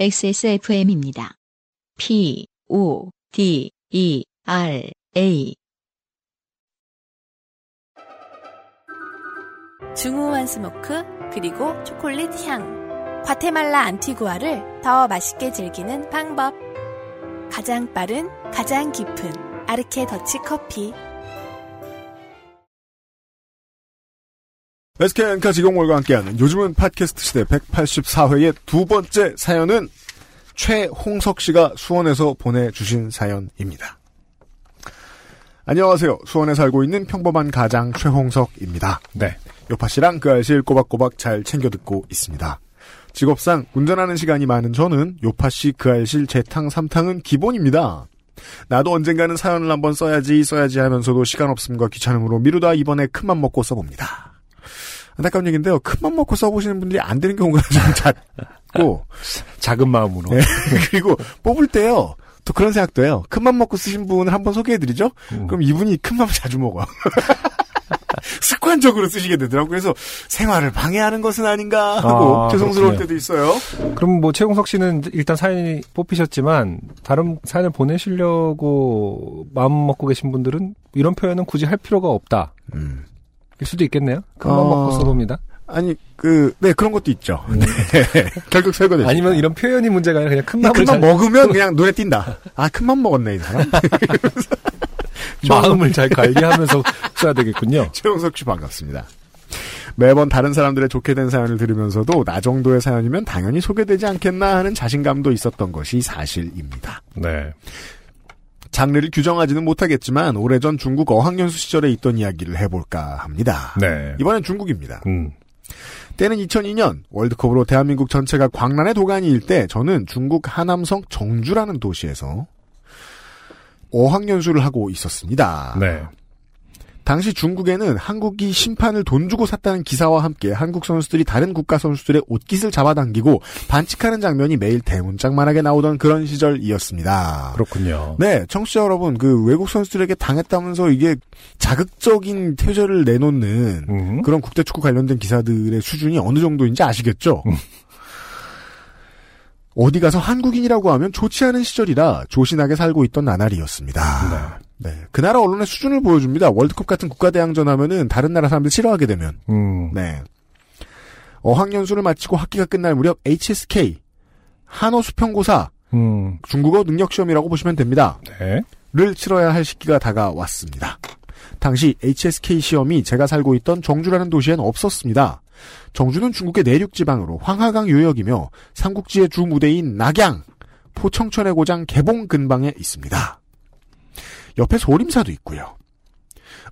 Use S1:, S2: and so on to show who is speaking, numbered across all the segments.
S1: XSFM입니다. P, O, D, E, R, A.
S2: 중후한 smoke 그리고 초콜릿 향 과테말라 안티구아를 더 맛있게 즐기는 방법 가장 빠른 가장 깊은 아르케 더치 커피
S3: SKN카 직영몰과 함께하는 요즘은 팟캐스트 시대 184회의 두 번째 사연은 최홍석 씨가 수원에서 보내주신 사연입니다. 안녕하세요. 수원에 살고 있는 평범한 가장 최홍석입니다.
S4: 네.
S3: 요파 씨랑 그 알실 꼬박꼬박 잘 챙겨 듣고 있습니다. 직업상 운전하는 시간이 많은 저는 요파 씨 그 알실 재탕 삼탕은 기본입니다. 나도 언젠가는 사연을 한번 써야지 써야지 하면서도 시간 없음과 귀찮음으로 미루다 이번에 큰맘 먹고 써봅니다. 안타까운 얘기인데요. 큰맘 먹고 써보시는 분들이 안 되는 경우가 좀 잦고
S4: 작은 마음으로.
S3: 네. 그리고 뽑을 때요. 또 그런 생각도 해요. 큰맘 먹고 쓰신 분을 한번 소개해드리죠.
S4: 음.
S3: 그럼 이분이 큰맘 자주 먹어요. 습관적으로 쓰시게 되더라고요. 그래서 생활을 방해하는 것은 아닌가 하고
S4: 아,
S3: 죄송스러울
S4: 그렇군요.
S3: 때도 있어요.
S4: 그럼 뭐 최홍석 씨는 일단 사연이 뽑히셨지만 다른 사연을 보내시려고 마음 먹고 계신 분들은 이런 표현은 굳이 할 필요가 없다.
S3: 음.
S4: 일 수도 있겠네요. 큰맘
S3: 어.
S4: 먹고 써봅니다.
S3: 아니 그 네 그런 것도 있죠. 네. 결국 설거지.
S4: 아니면 이런 표현이 문제가 아니라 그냥 큰 마음을
S3: 큰맘
S4: 잘,
S3: 먹으면 그냥 눈에 띈다. 아 큰맘 먹었네 이 사람.
S4: 마음을 잘 관리하면서 써야 되겠군요.
S3: 최용석 씨 반갑습니다. 매번 다른 사람들의 좋게 된 사연을 들으면서도 나 정도의 사연이면 당연히 소개되지 않겠나 하는 자신감도 있었던 것이 사실입니다.
S4: 네.
S3: 장르를 규정하지는 못하겠지만 오래전 중국 어학연수 시절에 있던 이야기를 해볼까 합니다.
S4: 네.
S3: 이번엔 중국입니다.
S4: 음.
S3: 때는 2002년 월드컵으로 대한민국 전체가 광란의 도가니일 때 저는 중국 하남성 정주라는 도시에서 어학연수를 하고 있었습니다.
S4: 네.
S3: 당시 중국에는 한국이 심판을 돈 주고 샀다는 기사와 함께 한국 선수들이 다른 국가 선수들의 옷깃을 잡아당기고 반칙하는 장면이 매일 대문짝만하게 나오던 그런 시절이었습니다.
S4: 그렇군요.
S3: 네, 청취자 여러분, 그 외국 선수들에게 당했다면서 이게 자극적인 퇴절을 내놓는
S4: 음.
S3: 그런 국제축구 관련된 기사들의 수준이 어느 정도인지 아시겠죠? 어디 가서 한국인이라고 하면 좋지 않은 시절이라 조신하게 살고 있던 나날이었습니다. 네. 그 나라 언론의 수준을 보여줍니다. 월드컵 같은 국가대항전 하면은 다른 나라 사람들 싫어하게 되면.
S4: 음.
S3: 네. 어학연수를 마치고 학기가 끝날 무렵 HSK, 한어 수평고사,
S4: 음.
S3: 중국어 능력시험이라고 보시면 됩니다.
S4: 네.
S3: 를 치러야 할 시기가 다가왔습니다. 당시 HSK 시험이 제가 살고 있던 정주라는 도시엔 없었습니다. 정주는 중국의 내륙 지방으로 황하강 유역이며 삼국지의 주 무대인 낙양, 포청천의 고장 개봉 근방에 있습니다. 옆에 소림사도 있고요.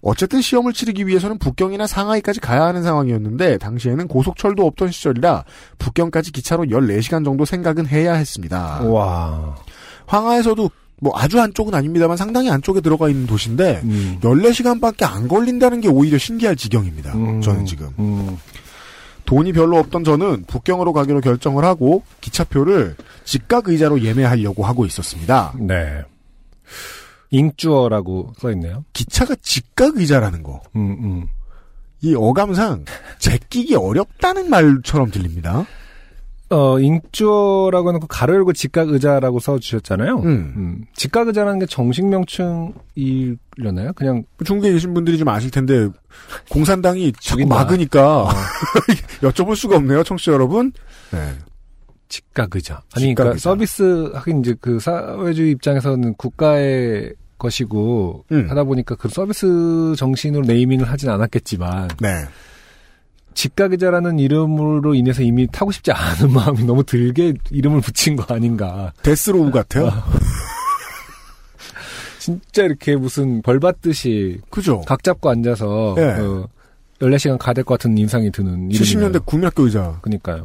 S3: 어쨌든 시험을 치르기 위해서는 북경이나 상하이까지 가야 하는 상황이었는데 당시에는 고속철도 없던 시절이라 북경까지 기차로 14시간 정도 생각은 해야 했습니다.
S4: 와.
S3: 황하에서도 뭐 아주 안쪽은 아닙니다만 상당히 안쪽에 들어가 있는 도시인데
S4: 음.
S3: 14시간밖에 안 걸린다는 게 오히려 신기할 지경입니다.
S4: 음.
S3: 저는 지금.
S4: 음.
S3: 돈이 별로 없던 저는 북경으로 가기로 결정을 하고 기차표를 직각 의자로 예매하려고 하고 있었습니다.
S4: 네. 잉주어라고 써 있네요.
S3: 기차가 직각 의자라는 거.
S4: 음, 음.
S3: 이 어감상 제끼기 어렵다는 말처럼 들립니다.
S4: 어, 잉주어라고 하는 그 가로 열고 직각 의자라고 써 주셨잖아요.
S3: 음.
S4: 음. 직각 의자라는 게 정식 명칭이려나요? 그냥
S3: 중국에 계신 분들이 좀 아실 텐데 공산당이 자꾸. 막으니까 여쭤볼 수가 없네요, 청취자 여러분. 네.
S4: 직각 의자. 아니,
S3: 직각
S4: 그러니까
S3: 의자.
S4: 서비스 하긴 이제 그 사회주의 입장에서는 국가의 것이고
S3: 음.
S4: 하다 보니까 그 서비스 정신으로 네이밍을 하진 않았겠지만
S3: 네.
S4: 직각 의자라는 이름으로 인해서 이미 타고 싶지 않은 마음이 너무 들게 이름을 붙인 거 아닌가.
S3: death row 같아요.
S4: 진짜 이렇게 무슨 벌 받듯이
S3: 그죠?
S4: 각 잡고 앉아서
S3: 예.
S4: 어, 14시간 가야 될것 같은 인상이 드는
S3: 70년대 국민학교 의자.
S4: 그니까요.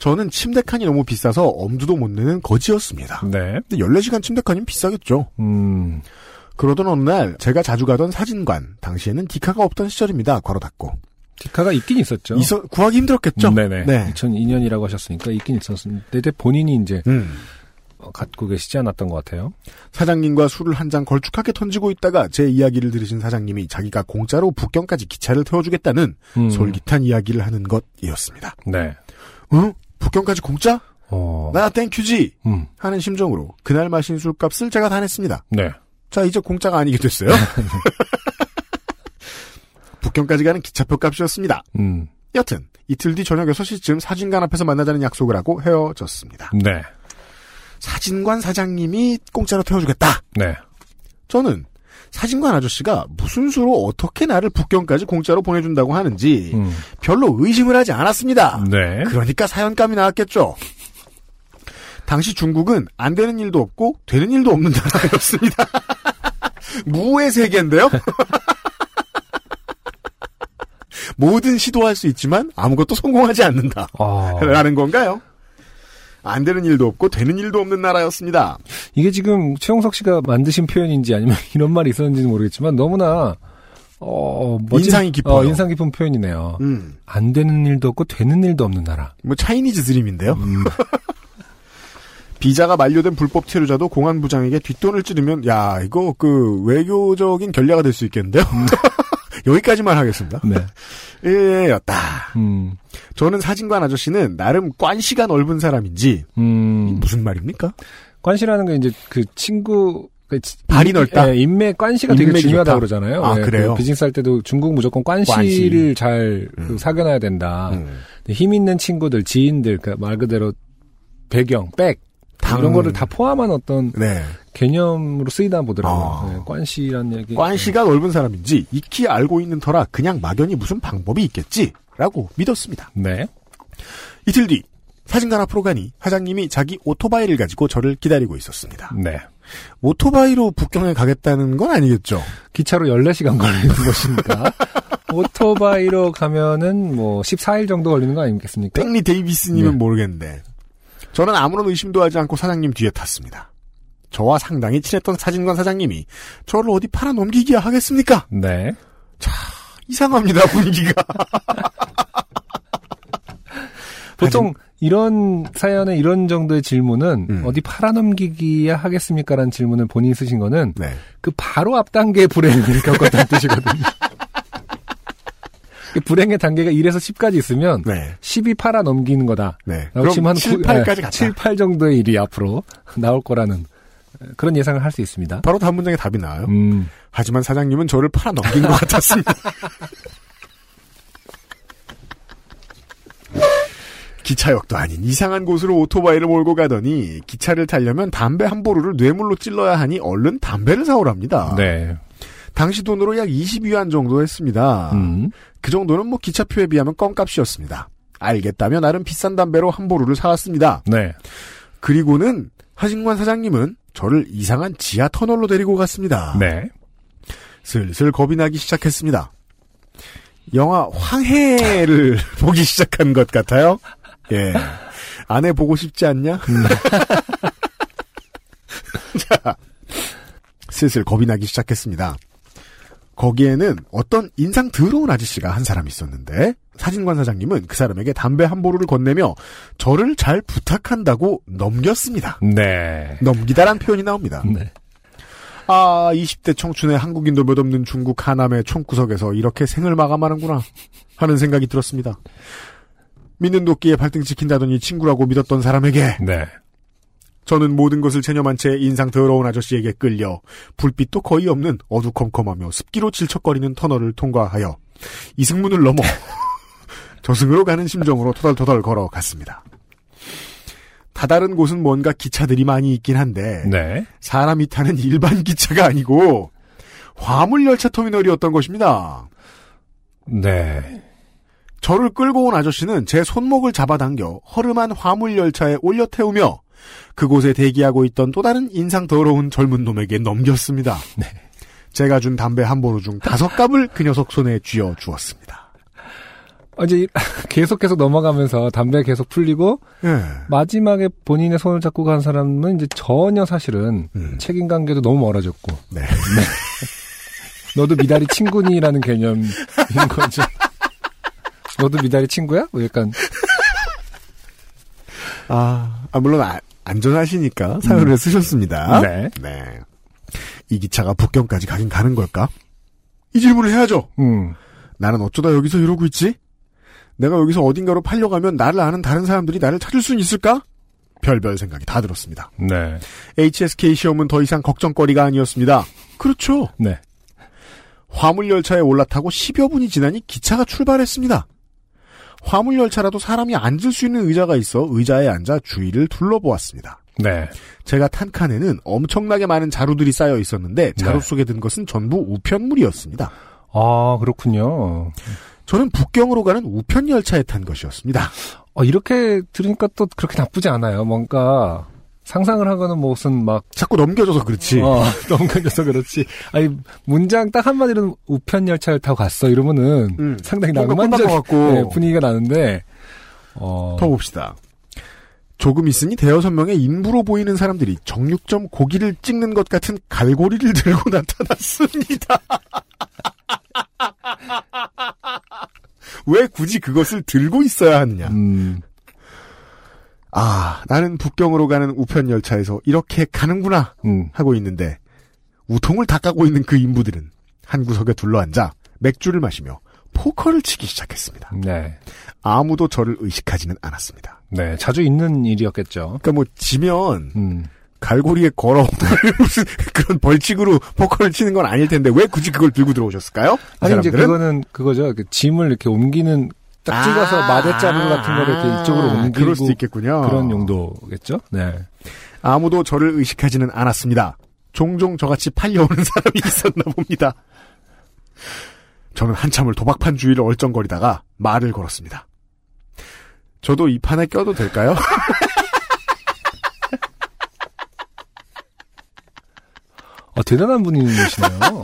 S3: 저는 침대 칸이 너무 비싸서 엄두도 못 내는 거지였습니다.
S4: 네.
S3: 근데 14시간 침대 칸이면 비싸겠죠.
S4: 음.
S3: 그러던 어느 날 제가 자주 가던 사진관, 당시에는 디카가 없던 시절입니다. 걸어 닫고.
S4: 디카가 있긴 있었죠.
S3: 있어, 구하기 힘들었겠죠?
S4: 음, 네네.
S3: 네.
S4: 2002년이라고 하셨으니까 있긴 있었는데 본인이 이제
S3: 음.
S4: 어, 갖고 계시지 않았던 것 같아요.
S3: 사장님과 술을 한 잔 걸쭉하게 던지고 있다가 제 이야기를 들으신 사장님이 자기가 공짜로 북경까지 기차를 태워주겠다는
S4: 음.
S3: 솔깃한 이야기를 하는 것이었습니다.
S4: 네.
S3: 응? 북경까지 공짜?
S4: 어.
S3: 나 땡큐지
S4: 음.
S3: 하는 심정으로 그날 마신 술값을 제가 다 냈습니다.
S4: 네.
S3: 자 이제 공짜가 아니게 됐어요. 북경까지 가는 기차표 값이었습니다.
S4: 음.
S3: 여튼 이틀 뒤 저녁 6시쯤 사진관 앞에서 만나자는 약속을 하고 헤어졌습니다.
S4: 네.
S3: 사진관 사장님이 공짜로 태워주겠다.
S4: 네.
S3: 저는 사진관 아저씨가 무슨 수로 어떻게 나를 북경까지 공짜로 보내준다고 하는지
S4: 음.
S3: 별로 의심을 하지 않았습니다.
S4: 네.
S3: 그러니까 사연감이 나왔겠죠. 당시 중국은 안 되는 일도 없고 되는 일도 없는 나라였습니다. 무의 세계인데요. 뭐든 시도할 수 있지만 아무것도 성공하지 않는다.
S4: 아.
S3: 라는 건가요? 안 되는 일도 없고 되는 일도 없는 나라였습니다.
S4: 이게 지금 최용석 씨가 만드신 표현인지 아니면 이런 말이 있었는지는 모르겠지만 너무나 어, 멋진-
S3: 인상이 깊어요.
S4: 어, 인상 깊은 표현이네요.
S3: 음,
S4: 안 되는 일도 없고 되는 일도 없는 나라.
S3: 뭐 차이니즈 드림인데요.
S4: 음.
S3: 비자가 만료된 불법 체류자도 공안 부장에게 뒷돈을 찌르면 야 이거 그 외교적인 결례가 될 수 있겠는데요. 여기까지만 하겠습니다.
S4: 네.
S3: 예 였다.
S4: 음.
S3: 저는 사진관 아저씨는 나름 관시가 넓은 사람인지
S4: 음.
S3: 무슨 말입니까?
S4: 관시라는 게 이제 그 친구 그 지-
S3: 발이
S4: 인-
S3: 넓다?
S4: 예, 인맥 관시가 되게 중요하다
S3: 좋다?
S4: 그러잖아요.
S3: 아,
S4: 예,
S3: 그래요?
S4: 그 비즈니스 할 때도 중국 무조건 관시를
S3: 관시.
S4: 잘 그,
S3: 음.
S4: 사귀어놔야 된다.
S3: 음.
S4: 힘 있는 친구들, 지인들, 그 말 그대로 배경, 백
S3: 당-
S4: 이런 거를 다 포함한 어떤
S3: 네.
S4: 개념으로 쓰이다 보더라고요.
S3: 아.
S4: 네, 관시라는 얘기.
S3: 관시가 넓은 사람인지 익히 알고 있는 터라 그냥 막연히 무슨 방법이 있겠지라고 믿었습니다.
S4: 네.
S3: 이틀 뒤 사진관 앞으로 가니 사장님이 자기 오토바이를 가지고 저를 기다리고 있었습니다.
S4: 네.
S3: 오토바이로 북경에 가겠다는 건 아니겠죠?
S4: 기차로 14시간 걸리는 것이니까. 오토바이로 가면은 뭐 14일 정도 걸리는 거 아니겠습니까?
S3: 땡리 데이비스님은
S4: 네.
S3: 모르겠는데 저는 아무런 의심도 하지 않고 사장님 뒤에 탔습니다. 저와 상당히 친했던 사진관 사장님이 저를 어디 팔아 넘기기야 하겠습니까?
S4: 네.
S3: 이상합니다 분위기가.
S4: 보통 이런 사연에 이런 정도의 질문은
S3: 음.
S4: 어디 팔아넘기기야 하겠습니까라는 질문을 본인이 쓰신 거는
S3: 네.
S4: 그 바로 앞 단계의 불행을 겪었다는 뜻이거든요. 그 불행의 단계가 1에서 10까지 있으면
S3: 네.
S4: 10이 팔아 넘기는 거다.
S3: 네.
S4: 치면 한
S3: 7,
S4: 9,
S3: 8까지 갔다.
S4: 7, 8 정도의 일이 앞으로 나올 거라는 그런 예상을 할 수 있습니다.
S3: 바로 다음 문장에 답이 나와요.
S4: 음,
S3: 하지만 사장님은 저를 팔아 넘긴 것 같았습니다. 기차역도 아닌 이상한 곳으로 오토바이를 몰고 가더니 기차를 타려면 담배 한 보루를 뇌물로 찔러야 하니 얼른 담배를 사오랍니다.
S4: 네.
S3: 당시 돈으로 약 20위안 정도 했습니다.
S4: 음,
S3: 그 정도는 뭐 기차표에 비하면 껌값이었습니다. 알겠다며 나름 비싼 담배로 한 보루를 사왔습니다.
S4: 네.
S3: 그리고는 하진관 사장님은 저를 이상한 지하 터널로 데리고 갔습니다.
S4: 네.
S3: 슬슬 겁이 나기 시작했습니다. 영화 황해를 보기 시작한 것 같아요. 예. 아내 보고 싶지 않냐? 자, 슬슬 겁이 나기 시작했습니다. 거기에는 어떤 인상 더러운 아저씨가 한 사람 있었는데 사진관 사장님은 그 사람에게 담배 한 보루를 건네며 저를 잘 부탁한다고 넘겼습니다.
S4: 네.
S3: 넘기다란 표현이 나옵니다.
S4: 네.
S3: 아, 20대 청춘의 한국인도 몇 없는 중국 하남의 총구석에서 이렇게 생을 마감하는구나 하는 생각이 들었습니다. 믿는 도끼에 발등 찍힌다더니 친구라고 믿었던 사람에게
S4: 네.
S3: 저는 모든 것을 체념한 채 인상 더러운 아저씨에게 끌려 불빛도 거의 없는 어두컴컴하며 습기로 질척거리는 터널을 통과하여 이승문을 넘어 저승으로 가는 심정으로 토달토달 걸어갔습니다. 다다른 곳은 뭔가 기차들이 많이 있긴 한데
S4: 네.
S3: 사람이 타는 일반 기차가 아니고 화물 열차 터미널이었던 것입니다.
S4: 네.
S3: 저를 끌고 온 아저씨는 제 손목을 잡아당겨 허름한 화물 열차에 올려 태우며 그곳에 대기하고 있던 또 다른 인상 더러운 젊은 놈에게 넘겼습니다. 제가 준 담배 한 보루 중 다섯 갑을 그 녀석 손에 쥐어 주었습니다.
S4: 어제 계속해서 넘어가면서 담배 계속 풀리고
S3: 예.
S4: 마지막에 본인의 손을 잡고 간 사람은 이제 전혀 사실은
S3: 음.
S4: 책임 관계도 너무 멀어졌고
S3: 네.
S4: 너도 미다리 친구니라는 개념인 거죠. 너도 미다리 친구야? 뭐 약간
S3: 아, 아, 물론 아- 안전하시니까 사연을 쓰셨습니다.
S4: 네.
S3: 네. 이 기차가 북경까지 가긴 가는 걸까? 이 질문을 해야죠.
S4: 음.
S3: 나는 어쩌다 여기서 이러고 있지? 내가 여기서 어딘가로 팔려가면 나를 아는 다른 사람들이 나를 찾을 수는 있을까? 별별 생각이 다 들었습니다.
S4: 네.
S3: HSK 시험은 더 이상 걱정거리가 아니었습니다. 그렇죠.
S4: 네.
S3: 화물열차에 올라타고 10여 분이 지나니 기차가 출발했습니다. 화물 열차라도 사람이 앉을 수 있는 의자가 있어 의자에 앉아 주위를 둘러보았습니다.
S4: 네.
S3: 제가 탄 칸에는 엄청나게 많은 자루들이 쌓여 있었는데 자루
S4: 네.
S3: 속에 든 것은 전부 우편물이었습니다.
S4: 아, 그렇군요.
S3: 저는 북경으로 가는 우편 열차에 탄 것이었습니다.
S4: 어, 이렇게 들으니까 또 그렇게 나쁘지 않아요. 뭔가 상상을 하거는 무슨 막
S3: 자꾸 넘겨져서 그렇지.
S4: 어, 넘겨져서 그렇지. 아니 문장 딱 한마디로 우편 열차를 타고 갔어 이러면은
S3: 음,
S4: 상당히 낭만적. 네, 분위기가 나는데 어,
S3: 더 봅시다. 조금 있으니 대여섯 명의 인부로 보이는 사람들이 정육점 고기를 찍는 것 같은 갈고리를 들고 나타났습니다. 왜 굳이 그것을 들고 있어야 하느냐?
S4: 음,
S3: 아, 나는 북경으로 가는 우편 열차에서 이렇게 가는구나
S4: 음,
S3: 하고 있는데 우통을 닦아고 있는 그 인부들은 한 구석에 둘러앉아 맥주를 마시며 포커를 치기 시작했습니다.
S4: 네,
S3: 아무도 저를 의식하지는 않았습니다.
S4: 네, 자주 있는 일이었겠죠.
S3: 그러니까 뭐 지면
S4: 음,
S3: 갈고리에 걸어 무슨 그런 벌칙으로 포커를 치는 건 아닐 텐데 왜 굳이 그걸 들고 들어오셨을까요? 이
S4: 아니 이제
S3: 사람들은?
S4: 그거는 그거죠. 이렇게 짐을 이렇게 옮기는 딱 찍어서
S3: 아,
S4: 마대자루 같은 거를 이렇게 이쪽으로
S3: 아,
S4: 옮기고
S3: 그럴 수도 있겠군요.
S4: 그런 용도겠죠. 네.
S3: 아무도 저를 의식하지는 않았습니다. 종종 저같이 팔려오는 사람이 있었나 봅니다. 저는 한참을 도박판 주위를 얼쩡거리다가 말을 걸었습니다. 저도 이 판에 껴도 될까요?
S4: 어, 대단한 분이시네요.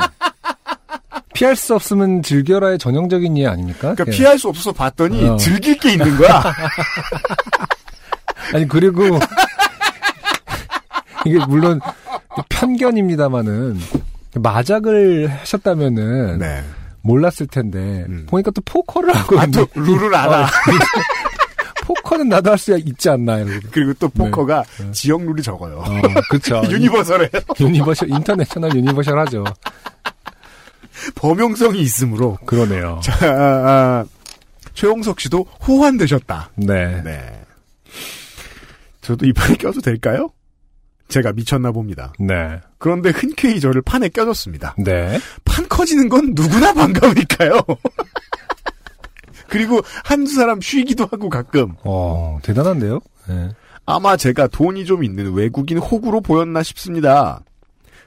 S4: 피할 수 없으면 즐겨라의 전형적인 예 아닙니까?
S3: 그러니까
S4: 예.
S3: 피할 수 없어서 봤더니
S4: 어.
S3: 즐길 게 있는 거야.
S4: 아니 그리고 이게 물론 편견입니다마는 마작을 하셨다면은
S3: 네.
S4: 몰랐을 텐데
S3: 음.
S4: 보니까 또 포커를 하고
S3: 아, 또. 룰을 알아.
S4: 어, 포커는 나도 할 수 있지 않나 이러고.
S3: 그리고 또 포커가
S4: 네.
S3: 지역 룰이 적어요.
S4: 어, 그렇죠.
S3: universal에
S4: universal international universal하죠.
S3: 범용성이 있으므로
S4: 그러네요.
S3: 자, 아, 아, 최홍석 씨도 호환되셨다.
S4: 네.
S3: 네. 저도 이 판에 껴도 될까요? 제가 미쳤나 봅니다.
S4: 네.
S3: 그런데 흔쾌히 저를 판에 껴줬습니다.
S4: 네.
S3: 판 커지는 건 누구나 반가우니까요. 그리고 한두 사람 쉬기도 하고 가끔
S4: 어, 대단한데요? 네.
S3: 아마 제가 돈이 좀 있는 외국인 호구로 보였나 싶습니다.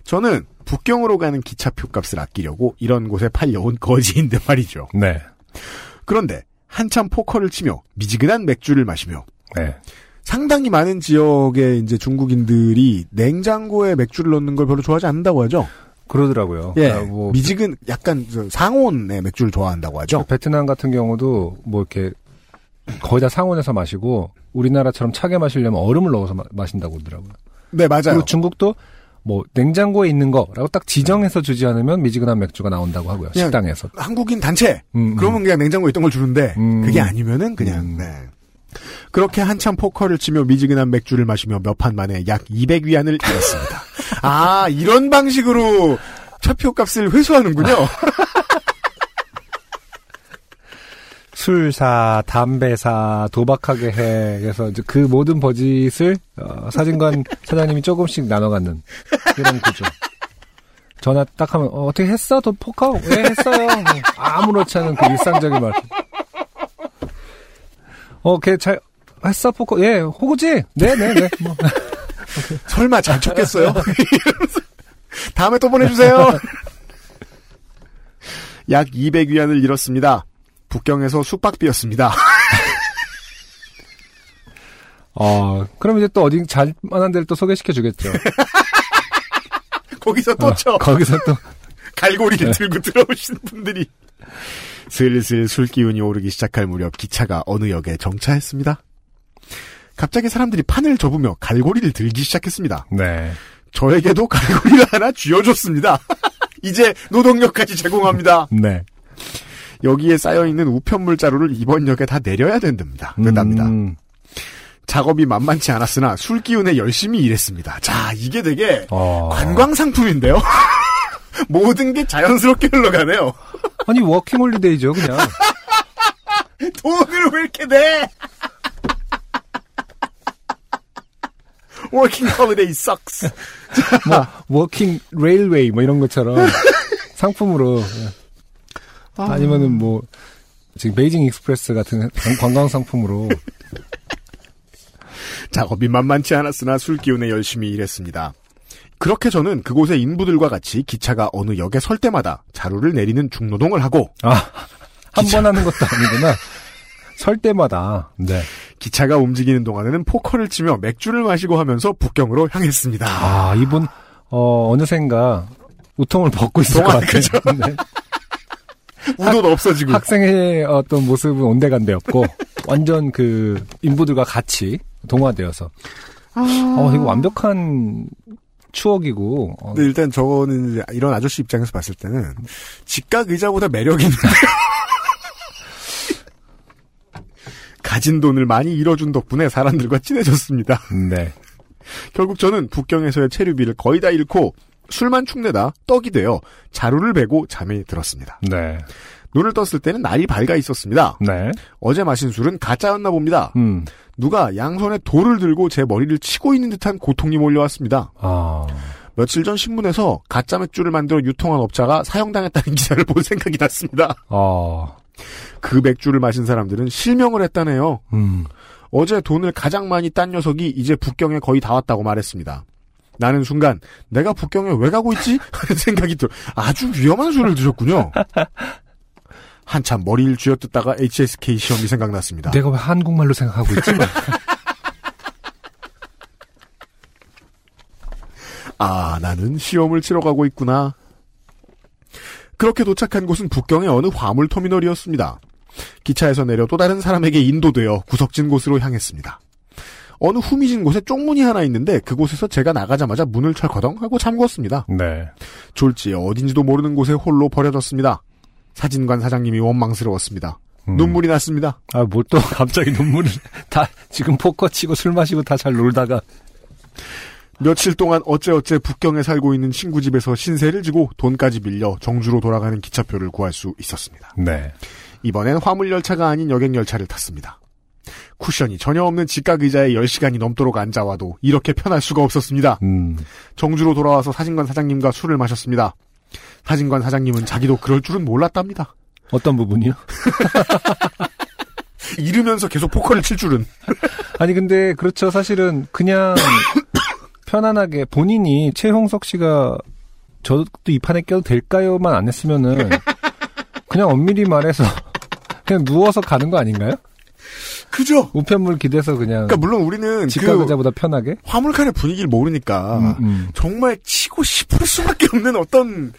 S3: 저는 북경으로 가는 기차표 값을 아끼려고 이런 곳에 팔려온 거지인데 말이죠.
S4: 네.
S3: 그런데 한참 포커를 치며 미지근한 맥주를 마시며
S4: 네.
S3: 상당히 많은 지역의 이제 중국인들이 냉장고에 맥주를 넣는 걸 별로 좋아하지 않는다고 하죠.
S4: 그러더라고요.
S3: 예.
S4: 아, 뭐
S3: 미지근 약간 저 상온의 맥주를 좋아한다고 하죠.
S4: 베트남 같은 경우도 뭐 이렇게 거의 다 상온에서 마시고 우리나라처럼 차게 마시려면 얼음을 넣어서 마, 마신다고 그러더라고요.
S3: 네, 맞아요.
S4: 그리고 중국도 뭐 냉장고에 있는 거라고 딱 지정해서 주지 않으면 미지근한 맥주가 나온다고 하고요. 식당에서.
S3: 한국인 단체.
S4: 음, 음.
S3: 그러면 그냥 냉장고에 있던 걸 주는데
S4: 음.
S3: 그게 아니면은 그냥
S4: 음.
S3: 네. 그렇게 한참 포커를 치며 미지근한 맥주를 마시며 몇 판 만에 약 200위안을 잃었습니다. 아, 이런 방식으로 차표 값을 회수하는군요.
S4: 술사, 담배사, 도박하게 해. 그래서 이제 그 모든 버짓을 어, 사진관 사장님이 조금씩 나눠 갖는 그런 구조. 전화 딱 하면 어, 떻게 했어? 도 포커? 왜 했어요? 뭐 아무렇지 않은 그 일상적인 말. 어, 걔 잘 했어 포커? 예, 호구지? 네, 네, 네. 뭐.
S3: 설마 잘 쳤겠어요? 다음에 또 보내주세요. 약 200위안을 잃었습니다. 북경에서 숙박비였습니다.
S4: 어, 그럼 이제 또 어디 잘 만한 데를 또 소개시켜 주겠죠.
S3: 거기서 또 쳐.
S4: 어, 거기서 또
S3: 갈고리를 들고 들어오시는 분들이. 슬슬 술 기운이 오르기 시작할 무렵 기차가 어느 역에 정차했습니다. 갑자기 사람들이 판을 접으며 갈고리를 들기 시작했습니다.
S4: 네.
S3: 저에게도 갈고리를 하나 쥐어줬습니다. 이제 노동력까지 제공합니다.
S4: 네.
S3: 여기에 쌓여있는 우편물 자루를 이번 역에 다 내려야 된답니다. 된답니다.
S4: 음,
S3: 작업이 만만치 않았으나 술 기운에 열심히 일했습니다. 자, 이게 되게
S4: 어.
S3: 관광 상품인데요. 모든 게 자연스럽게 흘러가네요.
S4: 아니 워킹 홀리데이죠, 그냥.
S3: 돈을 왜 이렇게 내? working holiday sucks.
S4: 뭐 working railway 뭐 이런 것처럼 상품으로
S3: 아.
S4: 아니면은 뭐 지금 베이징 익스프레스 같은 관- 관광 상품으로
S3: 작업이 만만치 않았으나 술 기운에 열심히 일했습니다. 그렇게 저는 그곳의 인부들과 같이 기차가 어느 역에 설 때마다 자루를 내리는 중노동을 하고
S4: 아 한 번 하는 것도 아니구나. 설 때마다 네.
S3: 기차가 움직이는 동안에는 포커를 치며 맥주를 마시고 하면서 북경으로 향했습니다.
S4: 아 이분 어 어느샌가 우통을 벗고 있을 것
S3: 동안,
S4: 같아요. 네.
S3: 우도도 없어지고
S4: 학생의 어떤 모습은 온데간데였고 완전 그 인부들과 같이 동화되어서 어 이거 완벽한 추억이고 어,
S3: 근데 일단 저는 이제 이런 아저씨 입장에서 봤을 때는 집값 의자보다 매력 있는 가진 돈을 많이 잃어준 덕분에 사람들과 친해졌습니다.
S4: 네.
S3: 결국 저는 북경에서의 체류비를 거의 다 잃고 술만 축내다 떡이 되어 자루를 베고 잠이 들었습니다.
S4: 네.
S3: 눈을 떴을 때는 날이 밝아 있었습니다.
S4: 네.
S3: 어제 마신 술은 가짜였나 봅니다.
S4: 음.
S3: 누가 양손에 돌을 들고 제 머리를 치고 있는 듯한 고통이 몰려왔습니다.
S4: 아.
S3: 며칠 전 신문에서 가짜 맥주를 만들어 유통한 업자가 사형당했다는 기사를 본 생각이 났습니다.
S4: 아.
S3: 그 맥주를 마신 사람들은 실명을 했다네요.
S4: 음.
S3: 어제 돈을 가장 많이 딴 녀석이 이제 북경에 거의 다 왔다고 말했습니다. 나는 순간 내가 북경에 왜 가고 있지? 하는 생각이 들어 아주 위험한 술을 드셨군요. 한참 머리를 쥐어뜯다가 HSK 시험이 생각났습니다.
S4: 내가 왜 한국말로 생각하고 있지?
S3: 아, 나는 시험을 치러 가고 있구나. 그렇게 도착한 곳은 북경의 어느 화물 터미널이었습니다. 기차에서 내려 또 다른 사람에게 인도되어 구석진 곳으로 향했습니다. 어느 후미진 곳에 쪽문이 하나 있는데 그곳에서 제가 나가자마자 문을 철커덩 하고 잠궜습니다.
S4: 네.
S3: 졸지에 어딘지도 모르는 곳에 홀로 버려졌습니다. 사진관 사장님이 원망스러웠습니다.
S4: 음.
S3: 눈물이 났습니다.
S4: 아, 뭘 또 갑자기 눈물을 다 지금 포커 치고 술 마시고 다 잘 놀다가
S3: 며칠 동안 어째어째 북경에 살고 있는 친구 집에서 신세를 지고 돈까지 빌려 정주로 돌아가는 기차표를 구할 수 있었습니다.
S4: 네.
S3: 이번엔 화물 열차가 아닌 여객 열차를 탔습니다. 쿠션이 전혀 없는 직각 의자에 10시간이 넘도록 앉아와도 이렇게 편할 수가 없었습니다.
S4: 음.
S3: 정주로 돌아와서 사진관 사장님과 술을 마셨습니다. 사진관 사장님은 자기도 그럴 줄은 몰랐답니다.
S4: 어떤 부분이요?
S3: 이르면서 계속 포커를 칠 줄은.
S4: 아니 근데 그렇죠. 사실은 그냥 편안하게 본인이 최홍석 씨가 저도 이 판에 껴도 될까요만 안 했으면은 그냥 엄밀히 말해서 그냥 누워서 가는 거 아닌가요?
S3: 그죠?
S4: 우편물 기대서 그냥
S3: 그러니까 물론 우리는
S4: 직각
S3: 그
S4: 편하게.
S3: 화물칸의 분위기를 모르니까
S4: 음, 음.
S3: 정말 치고 싶을 수밖에 없는 어떤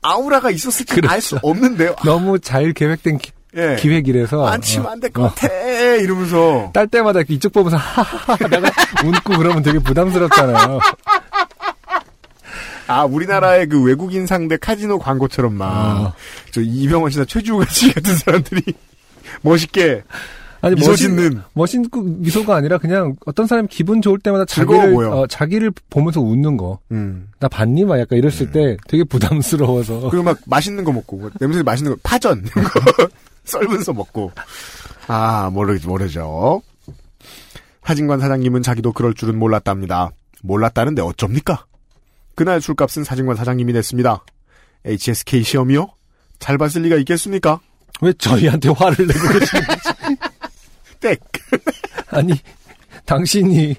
S3: 아우라가 있었을지 알수 없는데요.
S4: 너무 잘 계획된 기,
S3: 예.
S4: 기획이라서
S3: 안 치면 안 될것
S4: 어.
S3: 같아 이러면서
S4: 딸 때마다 이쪽 보면서 하하하 웃고 그러면 되게 부담스럽잖아요.
S3: 아 우리나라의 그 외국인 상대 카지노 광고처럼 막
S4: 어.
S3: 저 이병헌 씨나 최주호 씨 같은 사람들이 멋있게
S4: 아니 멋있,
S3: 짓는
S4: 멋있고 미소가 아니라 그냥 어떤 사람이 기분 좋을 때마다 자기를. 어, 자기를 보면서 웃는 거.
S3: 음.
S4: 나 봤니? 막 약간 이랬을 때 되게 부담스러워서.
S3: 그리고 막 맛있는 거 먹고 뭐 냄새 맛있는 거 파전 썰면서 먹고 아 모르 모르죠. 사진관 사장님은 자기도 그럴 줄은 몰랐답니다. 몰랐다는데 어쩝니까? 그날 술값은 사진관 사장님이 냈습니다. HSK 시험이요? 잘 봤을 리가 있겠습니까?
S4: 왜 저희한테 화를 내고 계시는 거지?
S3: 땡.
S4: 아니, 당신이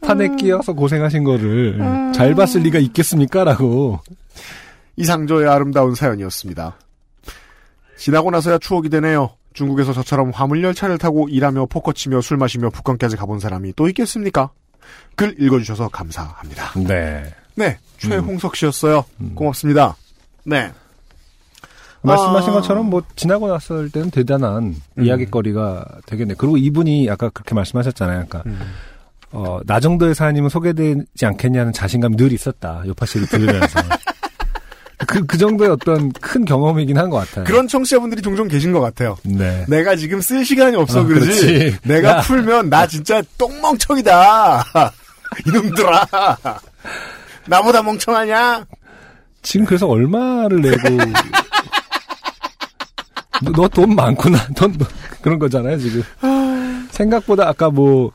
S4: 판에 끼어서 고생하신 거를 잘 봤을 리가 있겠습니까? 라고.
S3: 이상저의 아름다운 사연이었습니다. 지나고 나서야 추억이 되네요. 중국에서 저처럼 화물열차를 타고 일하며 포커치며 술 마시며 북한까지 가본 사람이 또 있겠습니까? 글 읽어주셔서 감사합니다.
S4: 네.
S3: 네, 최홍석 씨였어요.
S4: 음.
S3: 고맙습니다. 네.
S4: 말씀하신
S3: 아.
S4: 것처럼 뭐 지나고 났을 때는 대단한
S3: 음.
S4: 이야기거리가 되겠네. 그리고 이분이 아까 그렇게 말씀하셨잖아요. 그러니까
S3: 음.
S4: 어, 나 정도의 사연이면 소개되지 않겠냐는 자신감이 늘 있었다. 요파 씨를 들으면서. 그, 그 정도의 어떤 큰 경험이긴 한 것 같아요.
S3: 그런 청취자분들이 종종 계신 것 같아요.
S4: 네.
S3: 내가 지금 쓸 시간이 없어
S4: 어,
S3: 그러지.
S4: 그렇지.
S3: 내가
S4: 야.
S3: 풀면 나 진짜 똥멍청이다. 이놈들아. 나보다 멍청하냐?
S4: 지금 그래서 얼마를 내고. 너 돈 많구나. 돈, 그런 거잖아요, 지금. 생각보다 아까 뭐,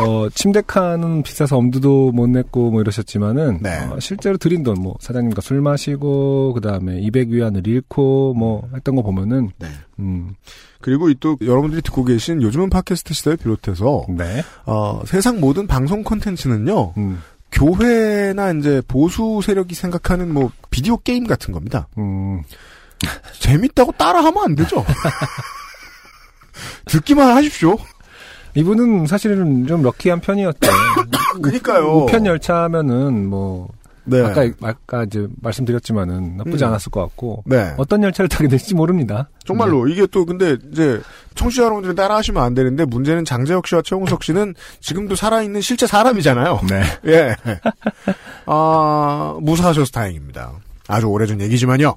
S4: 어, 침대 칸은 비싸서 엄두도 못 냈고 뭐 이러셨지만은
S3: 네.
S4: 어, 실제로 드린 돈 뭐 사장님과 술 마시고 그 다음에 200위안을 잃고 뭐 했던 거 보면은
S3: 네.
S4: 음,
S3: 그리고 이 또 여러분들이 듣고 계신 요즘은 팟캐스트 시대를 비롯해서
S4: 네.
S3: 어, 세상 모든 방송 콘텐츠는요.
S4: 음,
S3: 교회나 이제 보수 세력이 생각하는 뭐 비디오 게임 같은 겁니다.
S4: 음,
S3: 재밌다고 따라하면 안 되죠. 듣기만 하십시오.
S4: 이분은 사실은 좀 럭키한 편이었죠.
S3: 그니까요.
S4: 우편 열차면은 뭐
S3: 네.
S4: 아까 아까 이제 말씀드렸지만은 나쁘지
S3: 음.
S4: 않았을 것 같고
S3: 네.
S4: 어떤 열차를 타게 될지 모릅니다.
S3: 정말로 이게 또 근데 이제 청취자 여러분들이 따라하시면 안 되는데 문제는 장재혁 씨와 최홍석 씨는 지금도 살아있는 실제 사람이잖아요.
S4: 네.
S3: 예. 아 무사하셔서 다행입니다. 아주 오래전 얘기지만요.